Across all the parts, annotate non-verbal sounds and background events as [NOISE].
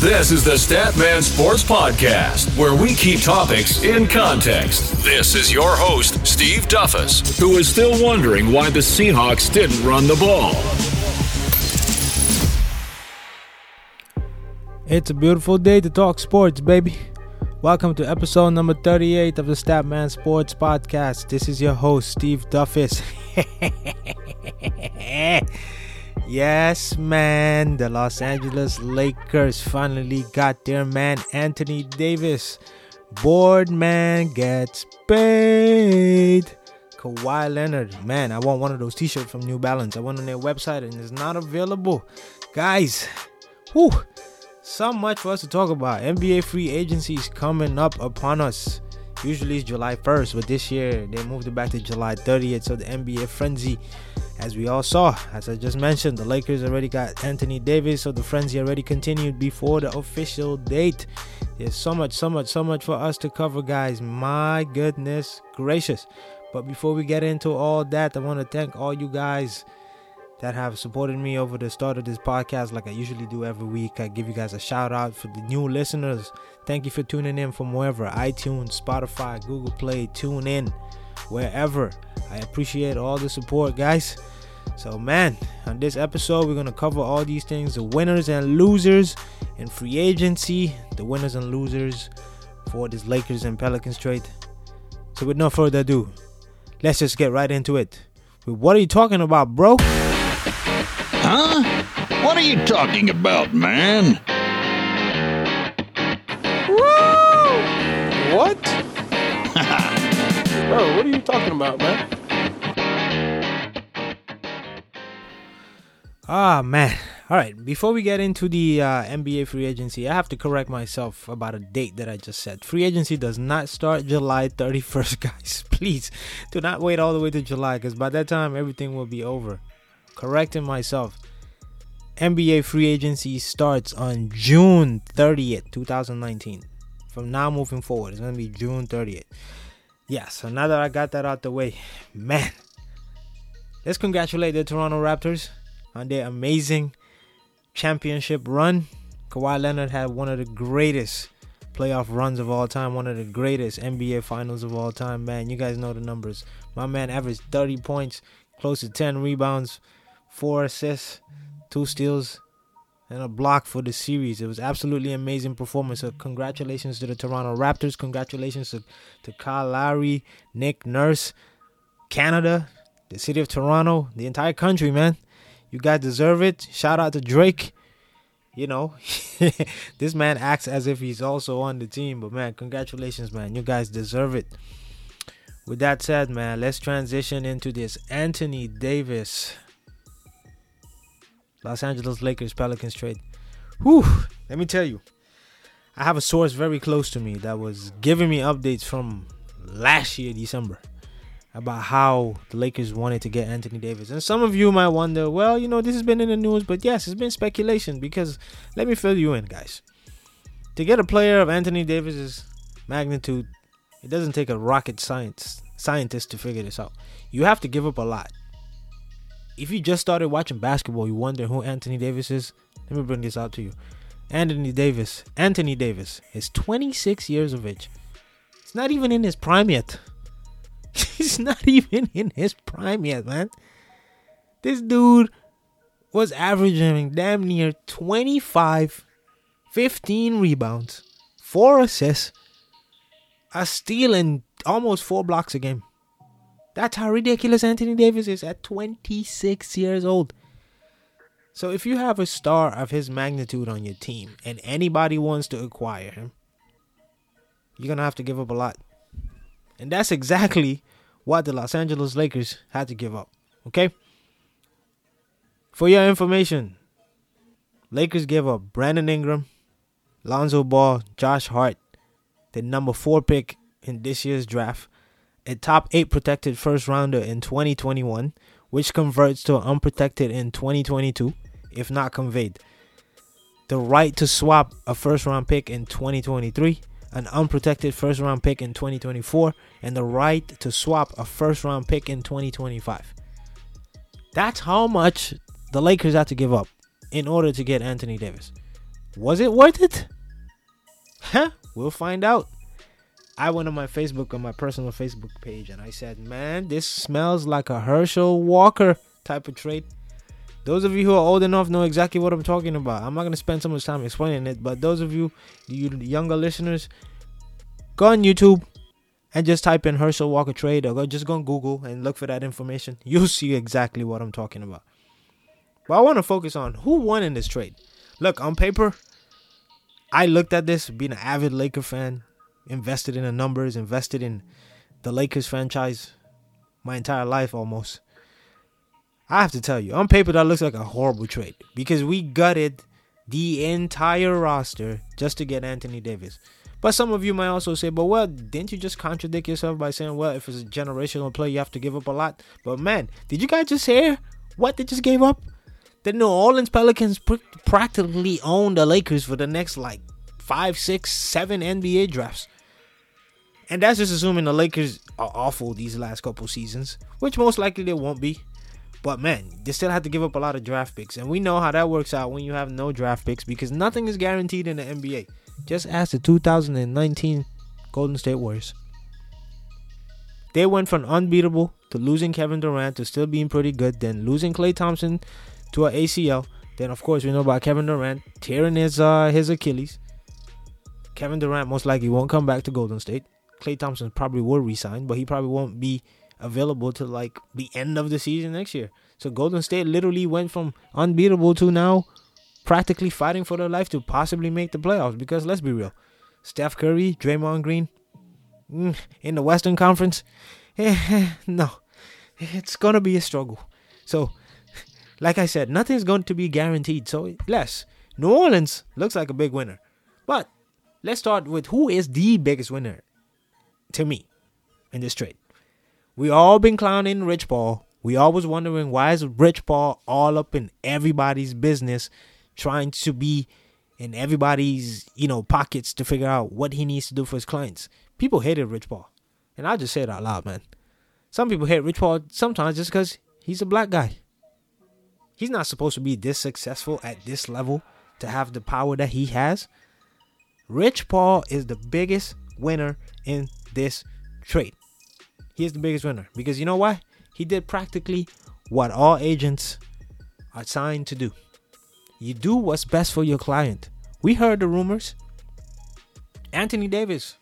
This is the Statman Sports Podcast, where we keep topics in context. This is your host, Steve Duffus, who is still wondering why the Seahawks didn't run the ball. It's a beautiful day to talk sports, baby. Welcome to episode number 38 of the Statman Sports Podcast. This is your host, Steve Duffus. [LAUGHS] yes, man, the Los Angeles Lakers finally got their man Anthony Davis. Board man gets paid. Kawhi Leonard, man, I want one of those t-shirts from New Balance. I went on their website and it's not available. Guys, whew, so much for us to talk about. NBA free agency is coming up upon us. Usually it's July 1st, but this year they moved it back to July 30th. So the NBA frenzy, as we all saw, as I just mentioned, the Lakers already got Anthony Davis, so the frenzy already continued before the official date. There's so much, so much, so much for us to cover, guys. My goodness gracious. But before we get into all that, I want to thank all you guys that have supported me over the start of this podcast like I usually do every week. I give you guys a shout out for the new listeners. Thank you for tuning in from wherever iTunes, Spotify, Google Play, tune in wherever. I appreciate all the support, guys. So, man, on this episode, we're going to cover all these things the winners and losers in free agency, the winners and losers for this Lakers and Pelicans trade. So, with no further ado, let's just get right into it. What are you talking about, bro? Huh? What are you talking about, man? Woo! What? [LAUGHS] Bro, what are you talking about, man? Ah, man. All right, before we get into the uh, NBA free agency, I have to correct myself about a date that I just said. Free agency does not start July 31st, [LAUGHS] guys. Please do not wait all the way to July because by that time everything will be over. Correcting myself. NBA free agency starts on June 30th, 2019. From now moving forward, it's going to be June 30th. Yeah, so now that I got that out the way, man, let's congratulate the Toronto Raptors on their amazing championship run. Kawhi Leonard had one of the greatest playoff runs of all time, one of the greatest NBA finals of all time. Man, you guys know the numbers. My man averaged 30 points, close to 10 rebounds, 4 assists, 2 steals, and a block for the series. It was absolutely amazing performance. So congratulations to the Toronto Raptors. Congratulations to, to Kyle Lowry, Nick Nurse, Canada, the city of Toronto, the entire country, man. You guys deserve it. Shout out to Drake. You know, [LAUGHS] this man acts as if he's also on the team, but man, congratulations, man. You guys deserve it. With that said, man, let's transition into this Anthony Davis Los Angeles Lakers Pelicans trade. Whew, let me tell you. I have a source very close to me that was giving me updates from last year, December about how the Lakers wanted to get Anthony Davis. And some of you might wonder, well, you know, this has been in the news, but yes, it's been speculation because let me fill you in, guys. To get a player of Anthony Davis's magnitude, it doesn't take a rocket science scientist to figure this out. You have to give up a lot. If you just started watching basketball, you wonder who Anthony Davis is. Let me bring this out to you. Anthony Davis, Anthony Davis is 26 years of age. He's not even in his prime yet. [LAUGHS] He's not even in his prime yet, man. This dude was averaging damn near 25, 15 rebounds, 4 assists, a steal, and almost 4 blocks a game. That's how ridiculous Anthony Davis is at 26 years old. So if you have a star of his magnitude on your team and anybody wants to acquire him, you're going to have to give up a lot. And that's exactly what the Los Angeles Lakers had to give up. Okay? For your information, Lakers gave up Brandon Ingram, Lonzo Ball, Josh Hart, the number four pick in this year's draft, a top eight protected first rounder in 2021, which converts to unprotected in 2022, if not conveyed. The right to swap a first round pick in 2023, an unprotected first round pick in 2024, and the right to swap a first round pick in 2025. That's how much the Lakers had to give up in order to get Anthony Davis. Was it worth it? Huh? We'll find out. I went on my Facebook on my personal Facebook page and I said, "Man, this smells like a Herschel Walker type of trade." Those of you who are old enough know exactly what I'm talking about. I'm not gonna spend so much time explaining it, but those of you, you younger listeners, go on YouTube and just type in Herschel Walker trade, or go just go on Google and look for that information. You'll see exactly what I'm talking about. But I want to focus on who won in this trade. Look, on paper, I looked at this being an avid Laker fan, invested in the numbers, invested in the Lakers franchise my entire life almost. I have to tell you, on paper, that looks like a horrible trade because we gutted the entire roster just to get Anthony Davis. But some of you might also say, but well, didn't you just contradict yourself by saying, well, if it's a generational play, you have to give up a lot? But man, did you guys just hear what they just gave up? The New Orleans Pelicans pr- practically own the Lakers for the next like five, six, seven NBA drafts. And that's just assuming the Lakers are awful these last couple seasons, which most likely they won't be. But man, they still have to give up a lot of draft picks. And we know how that works out when you have no draft picks because nothing is guaranteed in the NBA. Just ask the 2019 Golden State Warriors. They went from unbeatable to losing Kevin Durant to still being pretty good, then losing Klay Thompson to an ACL. Then of course we know about Kevin Durant tearing his uh, his Achilles. Kevin Durant most likely won't come back to Golden State. Klay Thompson probably will resign, but he probably won't be available to like the end of the season next year. So Golden State literally went from unbeatable to now practically fighting for their life to possibly make the playoffs. Because let's be real, Steph Curry, Draymond Green, mm, in the Western Conference, [LAUGHS] eh, no, it's gonna be a struggle. So, [LAUGHS] like I said, nothing's going to be guaranteed. So, less New Orleans looks like a big winner, but let's start with who is the biggest winner to me in this trade. We all been clowning Rich Paul. We always wondering why is Rich Paul all up in everybody's business trying to be in everybody's, you know, pockets to figure out what he needs to do for his clients. People hated Rich Paul. And I just say it out loud, man. Some people hate Rich Paul sometimes just because he's a black guy. He's not supposed to be this successful at this level to have the power that he has. Rich Paul is the biggest winner in this trade. He is the biggest winner because you know why? He did practically what all agents are signed to do. You do what's best for your client. We heard the rumors. Anthony Davis,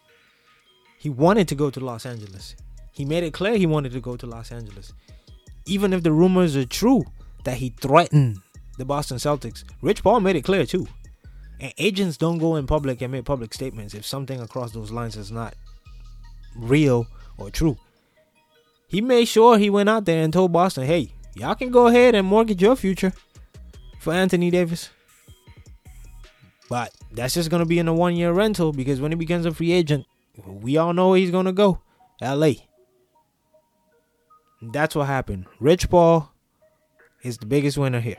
he wanted to go to Los Angeles. He made it clear he wanted to go to Los Angeles. Even if the rumors are true that he threatened the Boston Celtics, Rich Paul made it clear too. And agents don't go in public and make public statements if something across those lines is not real or true. He made sure he went out there and told Boston, hey, y'all can go ahead and mortgage your future for Anthony Davis. But that's just going to be in a one year rental because when he becomes a free agent, we all know he's going to go. LA. that's what happened. Rich Paul is the biggest winner here.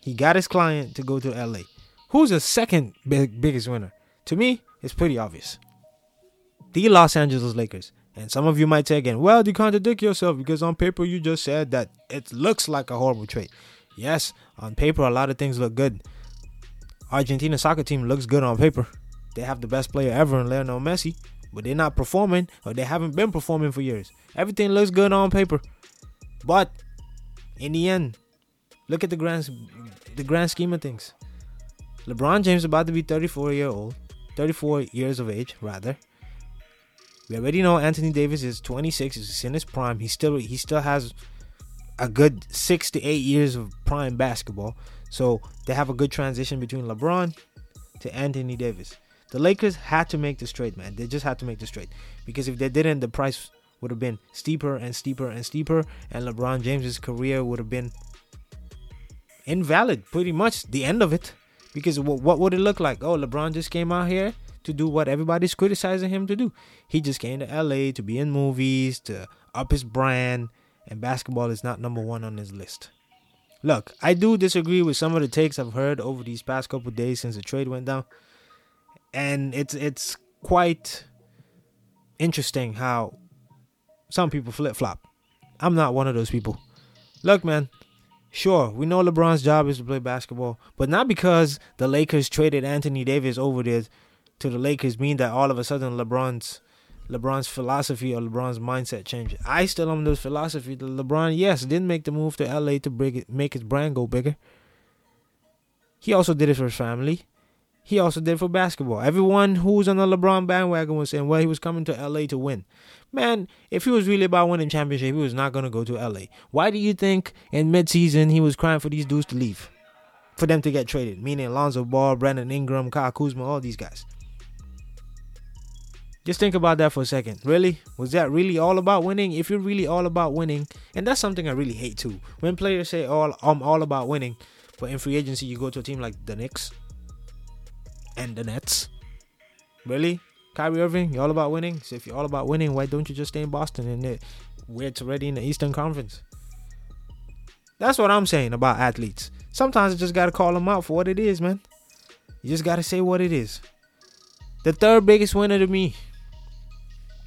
He got his client to go to LA. Who's the second big, biggest winner? To me, it's pretty obvious. The Los Angeles Lakers. And some of you might say again, well, you contradict yourself because on paper you just said that it looks like a horrible trade. Yes, on paper, a lot of things look good. Argentina soccer team looks good on paper. They have the best player ever in Lionel Messi, but they're not performing or they haven't been performing for years. Everything looks good on paper. But in the end, look at the grand the grand scheme of things. LeBron James about to be 34 year old, 34 years of age rather. We already know Anthony Davis is 26. He's in his prime. He still he still has a good six to eight years of prime basketball. So they have a good transition between LeBron to Anthony Davis. The Lakers had to make this trade, man. They just had to make this trade because if they didn't, the price would have been steeper and steeper and steeper, and LeBron James's career would have been invalid. Pretty much the end of it. Because what would it look like? Oh, LeBron just came out here to do what everybody's criticizing him to do. He just came to LA to be in movies, to up his brand, and basketball is not number one on his list. Look, I do disagree with some of the takes I've heard over these past couple days since the trade went down. And it's it's quite interesting how some people flip flop. I'm not one of those people. Look, man, Sure, we know LeBron's job is to play basketball, but not because the Lakers traded Anthony Davis over there to the Lakers mean that all of a sudden LeBron's LeBron's philosophy or LeBron's mindset changed. I still am the philosophy that LeBron, yes, didn't make the move to LA to it, make his brand go bigger. He also did it for his family. He also did it for basketball. Everyone who's on the LeBron bandwagon was saying, well, he was coming to LA to win. Man, if he was really about winning championship, he was not going to go to LA. Why do you think in midseason he was crying for these dudes to leave? For them to get traded, meaning Alonzo Ball, Brandon Ingram, Kyle Kuzma, all these guys. Just think about that for a second. Really? Was that really all about winning? If you're really all about winning, and that's something I really hate too. When players say all I'm all about winning, but in free agency you go to a team like the Knicks and the Nets. Really? Kyrie Irving, you're all about winning? So if you're all about winning, why don't you just stay in Boston and uh, it, where it's already in the Eastern Conference? That's what I'm saying about athletes. Sometimes you just gotta call them out for what it is, man. You just gotta say what it is. The third biggest winner to me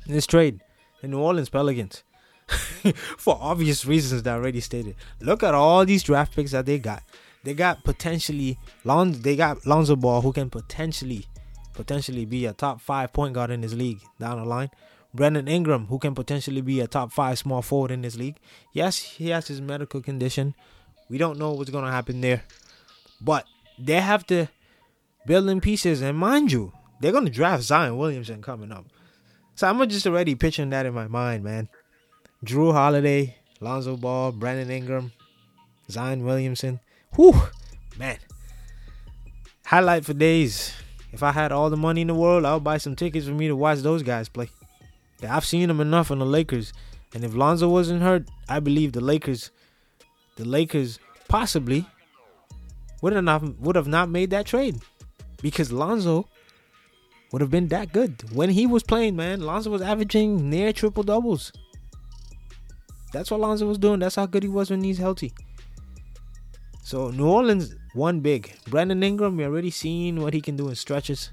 in this trade, the New Orleans Pelicans. [LAUGHS] for obvious reasons that I already stated. Look at all these draft picks that they got. They got potentially Lon they got Lonzo Ball who can potentially potentially be a top five point guard in this league down the line. Brandon Ingram, who can potentially be a top five small forward in this league. Yes, he has his medical condition. We don't know what's gonna happen there. But they have to build in pieces and mind you, they're gonna draft Zion Williamson coming up. So I'm just already picturing that in my mind, man. Jrue Holiday, Lonzo Ball, Brandon Ingram, Zion Williamson. Whew, man. Highlight for days. If I had all the money in the world, I would buy some tickets for me to watch those guys play. Yeah, I've seen them enough on the Lakers, and if Lonzo wasn't hurt, I believe the Lakers, the Lakers possibly would have not would have not made that trade because Lonzo would have been that good. When he was playing, man, Lonzo was averaging near triple doubles. That's what Lonzo was doing. That's how good he was when he's healthy. So New Orleans won big. Brandon Ingram, we already seen what he can do in stretches.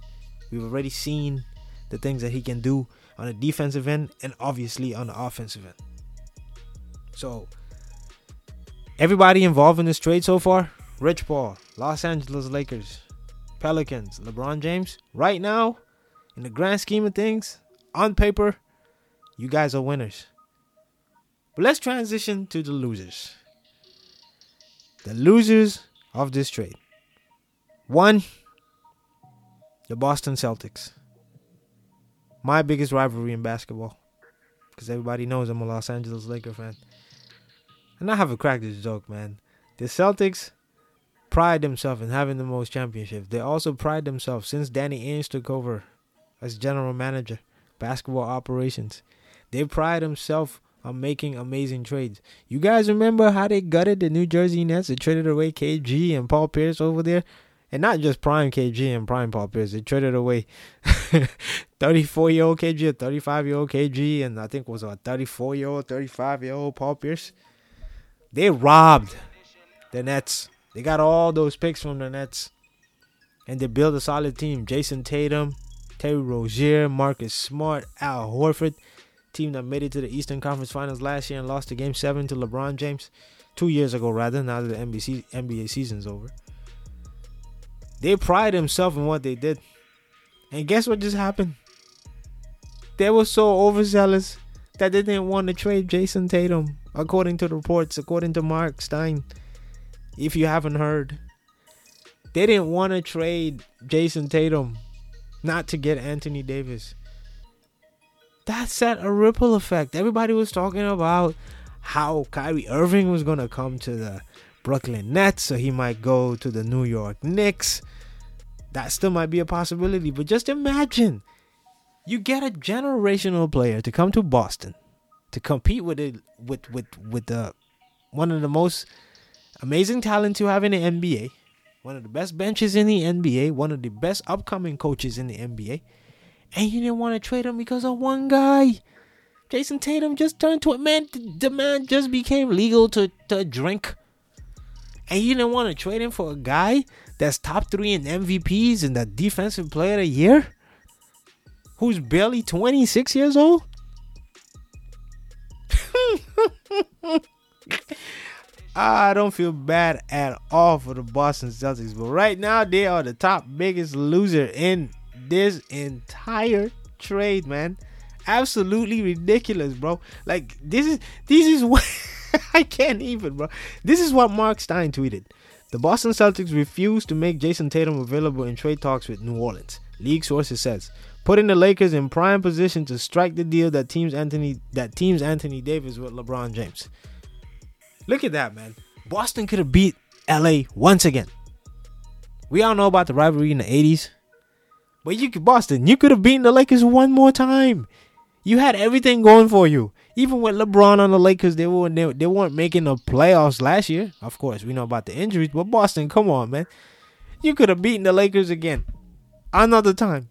We've already seen the things that he can do on the defensive end and obviously on the offensive end. So everybody involved in this trade so far, Rich Paul, Los Angeles Lakers, Pelicans, LeBron James, right now, in the grand scheme of things, on paper, you guys are winners. But let's transition to the losers. The losers of this trade. One, the Boston Celtics. My biggest rivalry in basketball. Because everybody knows I'm a Los Angeles Laker fan. And I have a crack this joke, man. The Celtics pride themselves in having the most championships. They also pride themselves since Danny Ainge took over as general manager, basketball operations. They pride themselves on making amazing trades. You guys remember how they gutted the New Jersey Nets and traded away KG and Paul Pierce over there? And not just prime KG and prime Paul Pierce. They traded away [LAUGHS] 34 year old KG, a 35 year old KG, and I think was a 34 year old, 35 year old Paul Pierce. They robbed the Nets. They got all those picks from the Nets. And they built a solid team. Jayson Tatum, Terry Rozier, Marcus Smart, Al Horford, team that made it to the Eastern Conference Finals last year and lost the Game Seven to LeBron James, two years ago rather. Now that the NBA NBA season's over, they pride themselves in what they did, and guess what just happened? They were so overzealous that they didn't want to trade Jayson Tatum, according to the reports, according to Mark Stein. If you haven't heard, they didn't want to trade Jayson Tatum not to get Anthony Davis. That set a ripple effect. Everybody was talking about how Kyrie Irving was going to come to the Brooklyn Nets, so he might go to the New York Knicks. That still might be a possibility, but just imagine you get a generational player to come to Boston to compete with it with with with the one of the most amazing talents you have in the NBA one of the best benches in the NBA, one of the best upcoming coaches in the NBA, and you didn't want to trade him because of one guy. Jayson Tatum just turned to a man. The man just became legal to, to drink. And you didn't want to trade him for a guy that's top three in MVPs and the defensive player of the year? Who's barely 26 years old? I don't feel bad at all for the Boston Celtics, but right now they are the top biggest loser in this entire trade, man. Absolutely ridiculous, bro. Like this is this is [LAUGHS] what I can't even, bro. This is what Mark Stein tweeted. The Boston Celtics refused to make Jayson Tatum available in trade talks with New Orleans. League sources says, putting the Lakers in prime position to strike the deal that teams Anthony that teams Anthony Davis with LeBron James. Look at that, man. Boston could have beat LA once again. We all know about the rivalry in the 80s. But you could Boston, you could have beaten the Lakers one more time. You had everything going for you. Even with LeBron on the Lakers, they weren't they, they weren't making the playoffs last year. Of course, we know about the injuries, but Boston, come on, man. You could have beaten the Lakers again. Another time.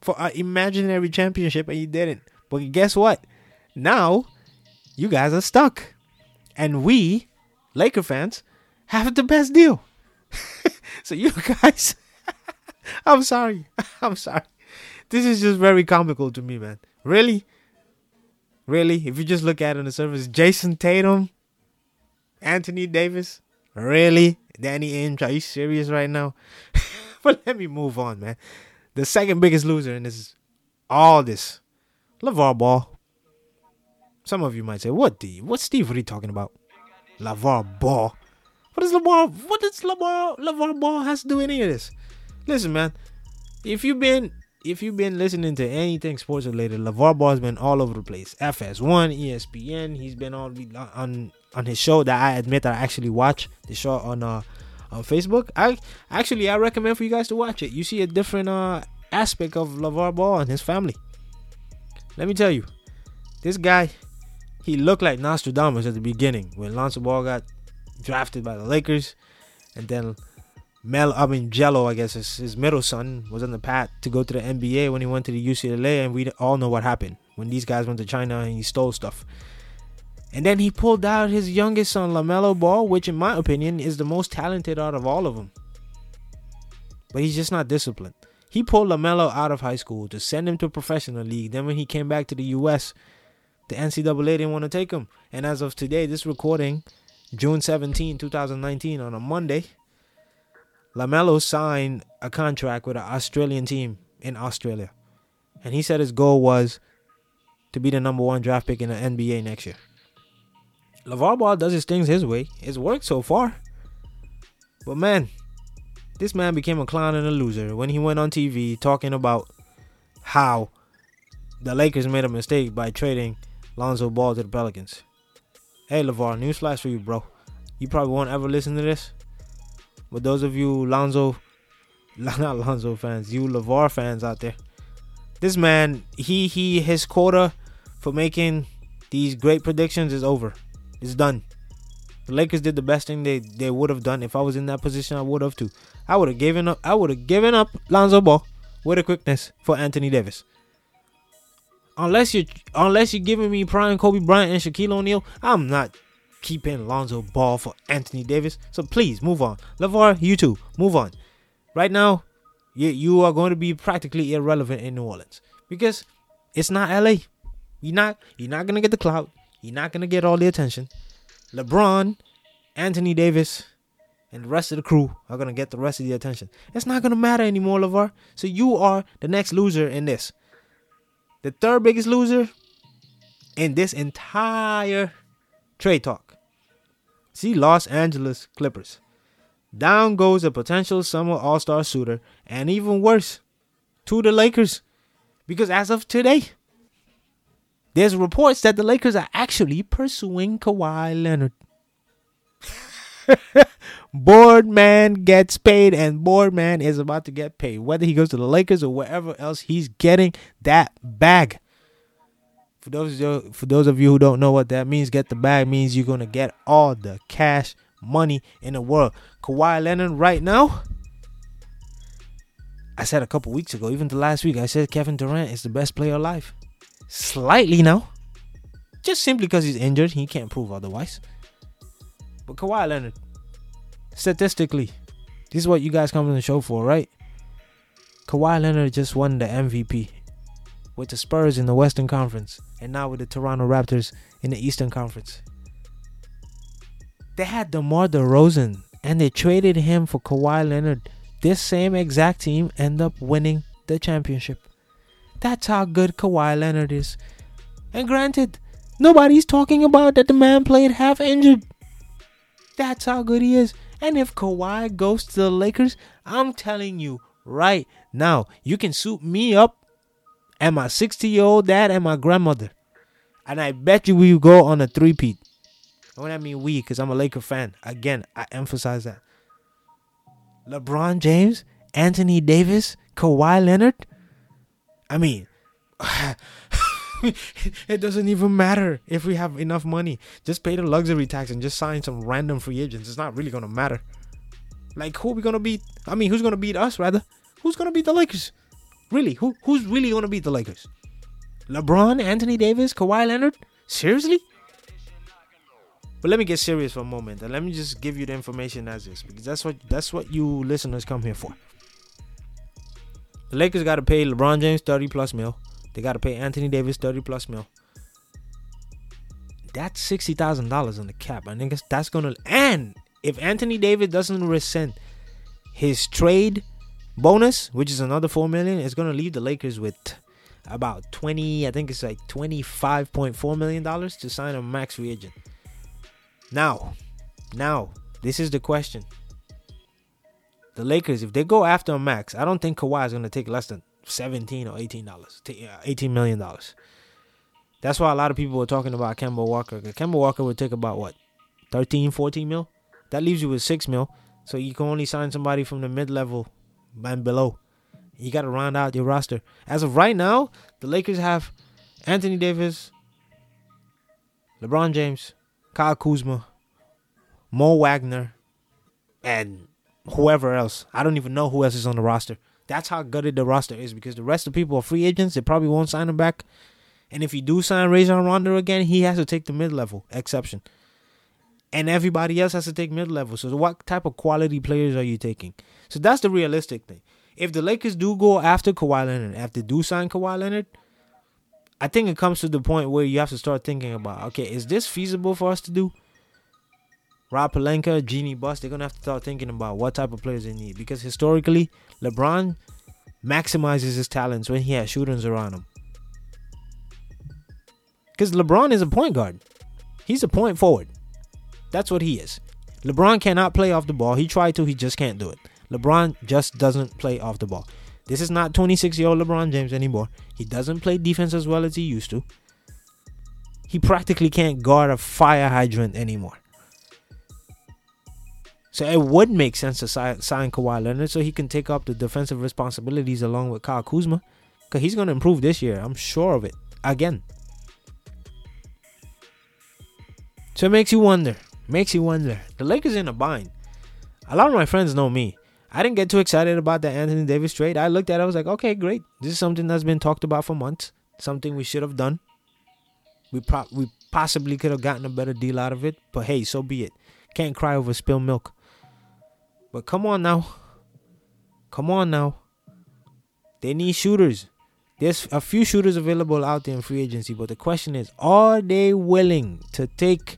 For an imaginary championship, and you didn't. But guess what? Now, you guys are stuck. And we, Laker fans, have the best deal. [LAUGHS] so you guys [LAUGHS] I'm sorry. [LAUGHS] I'm sorry. This is just very comical to me, man. Really? Really? If you just look at it on the surface, Jayson Tatum, Anthony Davis, really? Danny Ainge, are you serious right now? but let me move on, man. The second biggest loser in this all this. LaVar Ball. Some of you might say, what the what Steve, are talking about? LaVar Ball. What is LaVar what does LaVar LaVar Ball has to do any of this? Listen, man. If you've been if you've been listening to anything sports related, LaVar Ball's been all over the place. FS1, ESPN. He's been on on on his show that I admit that I actually watch the show on uh on Facebook. I actually I recommend for you guys to watch it. You see a different uh aspect of LaVar Ball and his family. Let me tell you, this guy, he looked like Nostradamus at the beginning when Lonzo Ball got drafted by the Lakers, and then Mel, I mean Gelo, I guess his, his middle son was on the path to go to the NBA when he went to the UCLA, and we all know what happened when these guys went to China and he stole stuff. And then he pulled out his youngest son, LaMelo Ball, which in my opinion is the most talented out of all of them. But he's just not disciplined. He pulled LaMelo out of high school to send him to a professional league. Then when he came back to the US, the NCAA didn't want to take him. And as of today, this recording, June 17, 2019, on a Monday, LaMelo signed a contract with an Australian team in Australia. And he said his goal was to be the number one draft pick in the NBA next year. LaVar Ball does his things his way. It's worked so far. But man, this man became a clown and a loser when he went on TV talking about how the Lakers made a mistake by trading Lonzo Ball to the Pelicans. Hey LaVar, newsflash for you, bro. You probably won't ever listen to this, but those of you Lonzo, [LAUGHS] not Lonzo fans, you LaVar fans out there, this man, he he his quota for making these great predictions is over. It's done. The Lakers did the best thing they, they would have done. If I was in that position, I would have too. I would have given up. I would have given up Lonzo Ball with a quickness for Anthony Davis. Unless you unless you're giving me prime Kobe Bryant and Shaquille O'Neal, I'm not keeping Lonzo Ball for Anthony Davis. So please move on. LaVar, you too. Move on. Right now, you, you are going to be practically irrelevant in New Orleans. Because it's not LA. You're not you're not gonna get the clout. You're not gonna get all the attention. LeBron, Anthony Davis, and the rest of the crew are gonna get the rest of the attention. It's not gonna matter anymore, LaVar. So you are the next loser in this. The third biggest loser in this entire trade talk. See Los Angeles Clippers. Down goes a potential summer All Star suitor, and even worse, to the Lakers. Because as of today, there's reports that the Lakers are actually pursuing Kawhi Leonard. [LAUGHS] Boardman gets paid, and Boardman is about to get paid. Whether he goes to the Lakers or wherever else, he's getting that bag. For those of you, for those of you who don't know what that means, get the bag means you're gonna get all the cash money in the world. Kawhi Leonard right now. I said a couple weeks ago, even the last week, I said Kevin Durant is the best player alive. Slightly now. Just simply because he's injured, he can't prove otherwise. But Kawhi Leonard, statistically, this is what you guys come on the show for, right? Kawhi Leonard just won the MVP with the Spurs in the Western Conference and now with the Toronto Raptors in the Eastern Conference. They had DeMar DeRozan and they traded him for Kawhi Leonard. This same exact team end up winning the championship. That's how good Kawhi Leonard is. And granted, nobody's talking about that the man played half injured. That's how good he is. And if Kawhi goes to the Lakers, I'm telling you right now, you can suit me up and my 60 year old dad and my grandmother. And I bet you we go on a three-peat. When I mean we, because I'm a Laker fan. Again, I emphasize that. LeBron James, Anthony Davis, Kawhi Leonard. I mean, [SIGHS] [LAUGHS] it doesn't even matter if we have enough money. Just pay the luxury tax and just sign some random free agents. It's not really gonna matter. Like who are we gonna beat? I mean, who's gonna beat us rather? Who's gonna beat the Lakers? Really? Who who's really gonna beat the Lakers? LeBron, Anthony Davis, Kawhi Leonard? Seriously? But let me get serious for a moment and let me just give you the information as is because that's what that's what you listeners come here for. The Lakers got to pay LeBron James 30 plus mil. They got to pay Anthony Davis 30 plus mil. That's $60,000 on the cap. I think that's going to and if Anthony Davis doesn't rescind his trade bonus, which is another 4 million, it's going to leave the Lakers with about 20, I think it's like 25.4 million dollars to sign a max free agent. Now, now, this is the question. The Lakers, if they go after a max, I don't think Kawhi is going to take less than 17 or 18 dollars, uh, 18 million dollars. That's why a lot of people were talking about Kemba Walker. Kemba Walker would take about what, 13, 14 mil? That leaves you with 6 mil. So you can only sign somebody from the mid level and below. You got to round out your roster. As of right now, the Lakers have Anthony Davis, LeBron James, Kyle Kuzma, Mo Wagner, and whoever else. I don't even know who else is on the roster. That's how gutted the roster is because the rest of the people are free agents. They probably won't sign him back. And if you do sign Rajon Rondo again, he has to take the mid level exception. And everybody else has to take mid level. So what type of quality players are you taking? So that's the realistic thing. If the Lakers do go after Kawhi Leonard, after do sign Kawhi Leonard, I think it comes to the point where you have to start thinking about, okay, is this feasible for us to do? Rob Pelinka, Jeanie Buss, they're gonna have to start thinking about what type of players they need because historically, LeBron maximizes his talents when he has shooters around him. Because LeBron is a point guard, he's a point forward. That's what he is. LeBron cannot play off the ball. He tried to, he just can't do it. LeBron just doesn't play off the ball. This is not 26 year old LeBron James anymore. He doesn't play defense as well as he used to. He practically can't guard a fire hydrant anymore. So it would make sense to sign, sign Kawhi Leonard so he can take up the defensive responsibilities along with Kyle Kuzma. Because he's going to improve this year. I'm sure of it. Again. So it makes you wonder. Makes you wonder. The Lakers in a bind. A lot of my friends know me. I didn't get too excited about the Anthony Davis trade. I looked at it, I was like, okay, great. This is something that's been talked about for months. Something we should have done. We pro- we possibly could have gotten a better deal out of it, but hey, so be it. Can't cry over spilled milk. But come on now. Come on now. They need shooters. There's a few shooters available out there in free agency, but the question is, are they willing to take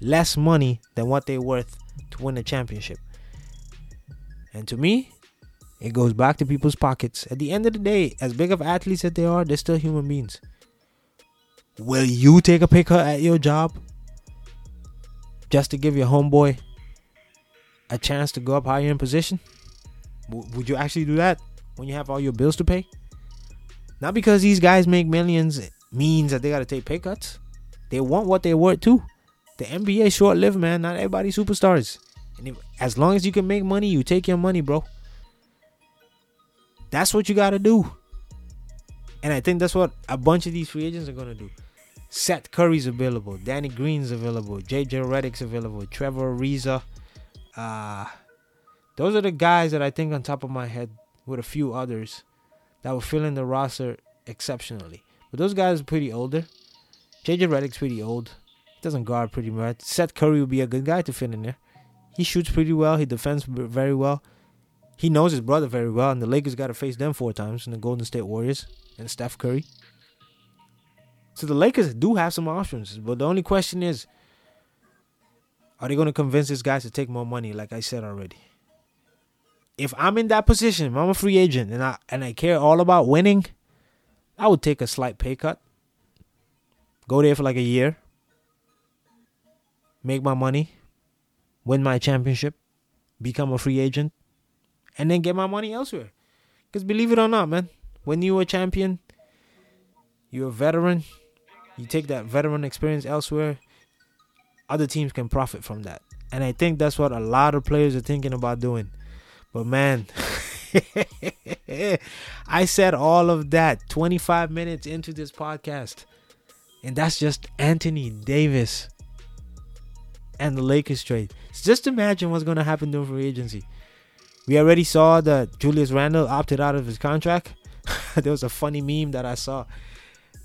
less money than what they're worth to win a championship? And to me, it goes back to people's pockets. At the end of the day, as big of athletes as they are, they're still human beings. Will you take a pay cut at your job just to give your homeboy a chance to go up higher in position? W- would you actually do that when you have all your bills to pay? Not because these guys make millions means that they got to take pay cuts. They want what they're worth too. The NBA is short lived, man. Not everybody superstars. And if, as long as you can make money, you take your money, bro. That's what you got to do. And I think that's what a bunch of these free agents are going to do. Seth Curry's available. Danny Green's available. JJ Redick's available. Trevor Ariza. Uh, those are the guys that I think on top of my head with a few others that will fill in the roster exceptionally. But those guys are pretty older. JJ Redick's pretty old. He doesn't guard pretty much. Seth Curry would be a good guy to fit in there. He shoots pretty well. He defends very well. He knows his brother very well, and the Lakers got to face them four times in the Golden State Warriors and Steph Curry. So the Lakers do have some options, but the only question is, Are they going to convince these guys to take more money? Like I said already. If I'm in that position, I'm a free agent and I and I care all about winning, I would take a slight pay cut. Go there for like a year. Make my money. Win my championship. Become a free agent. And then get my money elsewhere. Because believe it or not, man, when you're a champion, you're a veteran, you take that veteran experience elsewhere, other teams can profit from that. And I think that's what a lot of players are thinking about doing. But man, [LAUGHS] I said all of that 25 minutes into this podcast. And that's just Anthony Davis and the Lakers trade. Just imagine what's going to happen during free agency. We already saw that Julius Randle opted out of his contract. [LAUGHS] there was a funny meme that I saw,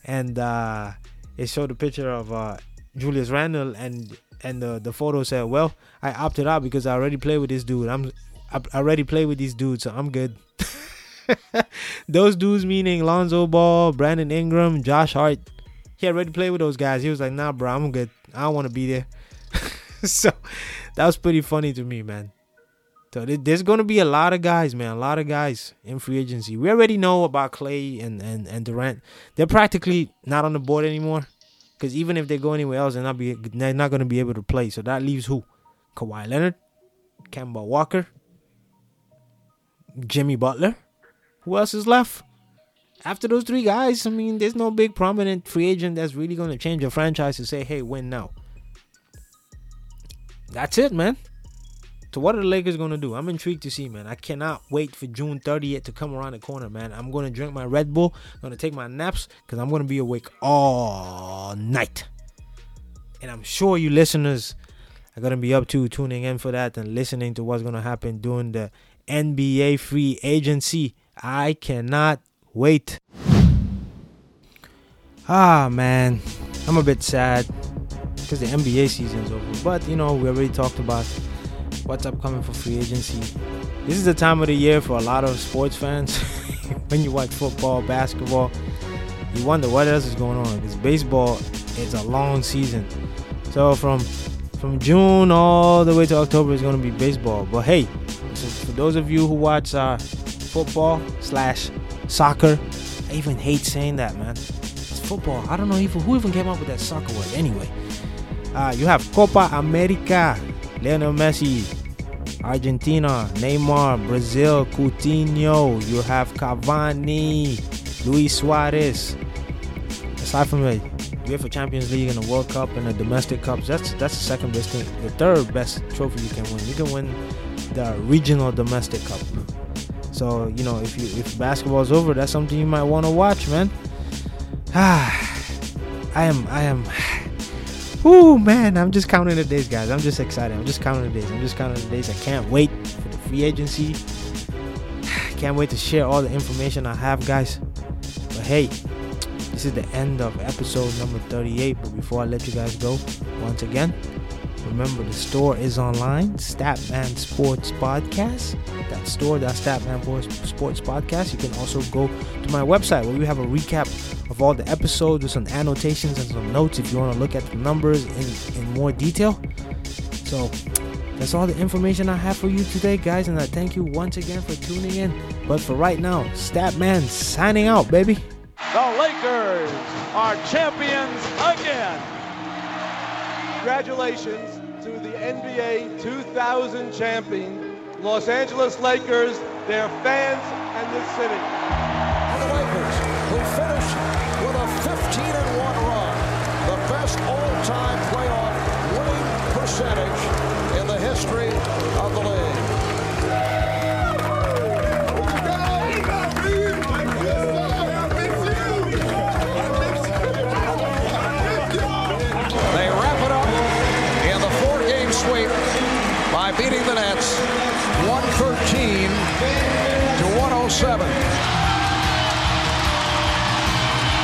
and uh, it showed a picture of uh, Julius Randle, and and the the photo said, "Well, I opted out because I already played with this dude. I'm I already played with these dudes, so I'm good." [LAUGHS] those dudes meaning Lonzo Ball, Brandon Ingram, Josh Hart. He already played with those guys. He was like, "Nah, bro, I'm good. I don't want to be there." [LAUGHS] so that was pretty funny to me, man. So there's to be a lot of guys, man, a lot of guys in free agency. We already know about Klay and, and, and Durant. They're practically not on the board anymore because even if they go anywhere else, they're not be they're not going to be able to play. So that leaves who? Kawhi Leonard, Kemba Walker, Jimmy Butler. Who else is left? After those three guys, I mean, there's no big prominent free agent that's really going to change your franchise to say, hey, win now. That's it, man. So what are the Lakers gonna do? I'm intrigued to see, man. I cannot wait for June 30th to come around the corner, man. I'm gonna drink my Red Bull, I'm gonna take my naps, cause I'm gonna be awake all night. And I'm sure you listeners are gonna be up to tuning in for that and listening to what's gonna happen during the NBA free agency. I cannot wait. Ah man, I'm a bit sad because the NBA season's over. But you know, we already talked about what's upcoming for free agency. This is the time of the year for a lot of sports fans. [LAUGHS] when you watch football, basketball, you wonder what else is going on because baseball it's a long season. So from from June all the way to October is going to be baseball. But hey, for those of you who watch uh, football slash soccer, I even hate saying that, man. It's football. I don't know even who even came up with that soccer word. Anyway, uh, you have Copa America Lionel Messi, Argentina, Neymar, Brazil, Coutinho. You have Cavani, Luis Suarez. Aside from the UEFA Champions League and the World Cup and the domestic cups, that's that's the second best thing. The third best trophy you can win. You can win the regional domestic cup. So you know if you if basketball is over, that's something you might want to watch, man. Ah, [SIGHS] I am I am Ooh, man, I'm just counting the days, guys. I'm just excited. I'm just counting the days. I'm just counting the days. I can't wait for the free agency. [SIGHS] Can't wait to share all the information I have, guys. But hey, this is the end of episode number 38. But before I let you guys go, once again, remember the store is online, Statman Sports Podcast. That store, that Statman Sports Podcast. You can also go to my website where we have a recap of all the episodes with some annotations and some notes if you want to look at the numbers in, in more detail. So that's all the information I have for you today, guys, and I thank you once again for tuning in. But for right now, Statman signing out, baby. The Lakers are champions again. Congratulations to the NBA 2000 champion, Los Angeles Lakers, their fans, and this city. And the Lakers, who finish with a 15 and 1 run, the best all-time playoff winning percentage in the history 107.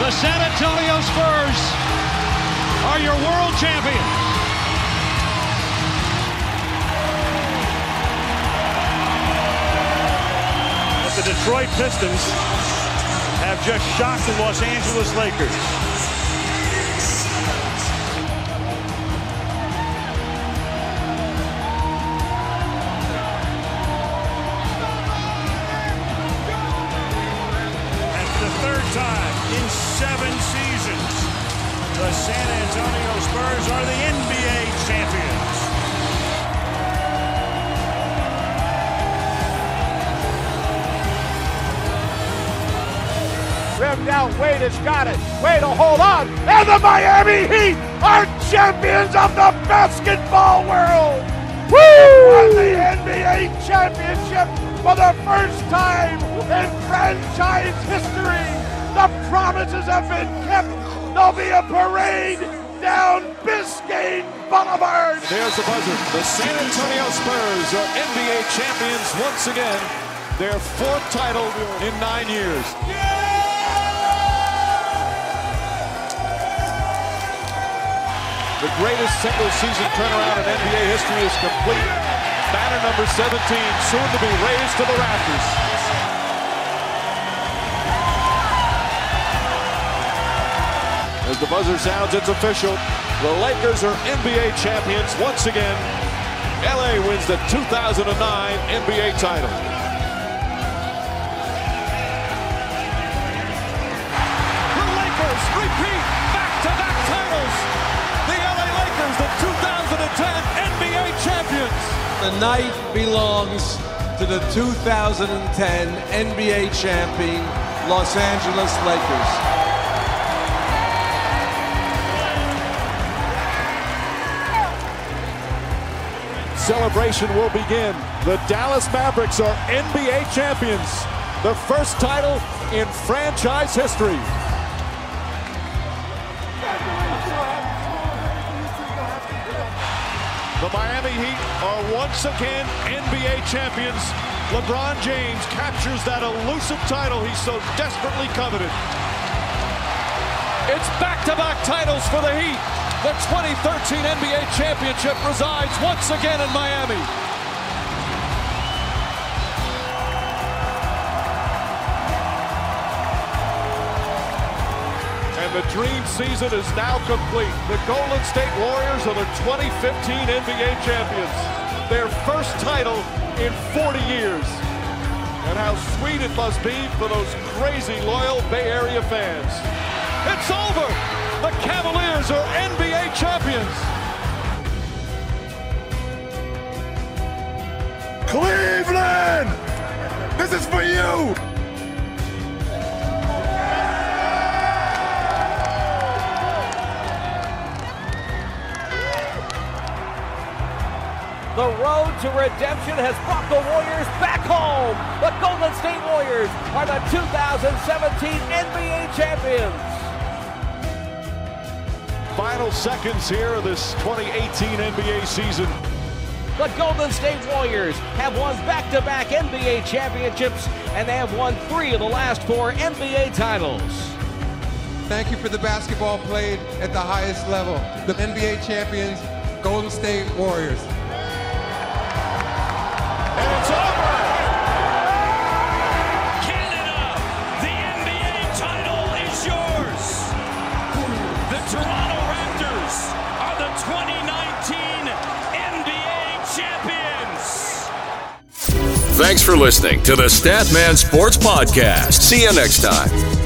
The San Antonio Spurs are your world champions. But the Detroit Pistons have just shocked the Los Angeles Lakers. And the Miami Heat are champions of the basketball world. Woo! Won the NBA championship for the first time in franchise history. The promises have been kept. There'll be a parade down Biscayne Boulevard. There's the buzzer. The San Antonio Spurs are NBA champions once again. Their fourth title in nine years. The greatest single season turnaround in NBA history is complete. Banner number 17 soon to be raised to the rafters. As the buzzer sounds, it's official. The Lakers are NBA champions once again. LA wins the 2009 NBA title. The night belongs to the 2010 NBA champion Los Angeles Lakers. Celebration will begin. The Dallas Mavericks are NBA champions. The first title in franchise history. The Miami Heat are once again NBA champions. LeBron James captures that elusive title he so desperately coveted. It's back-to-back titles for the Heat. The 2013 NBA championship resides once again in Miami. The dream season is now complete. The Golden State Warriors are the 2015 NBA champions. Their first title in 40 years. And how sweet it must be for those crazy loyal Bay Area fans. It's over! The Cavaliers are NBA champions! Cleveland! This is for you! The road to redemption has brought the Warriors back home. The Golden State Warriors are the 2017 NBA champions. Final seconds here of this 2018 NBA season. The Golden State Warriors have won back-to-back NBA championships, and they have won three of the last four NBA titles. Thank you for the basketball played at the highest level. The NBA champions, Golden State Warriors. Thanks for listening to the Statman Sports Podcast. See you next time.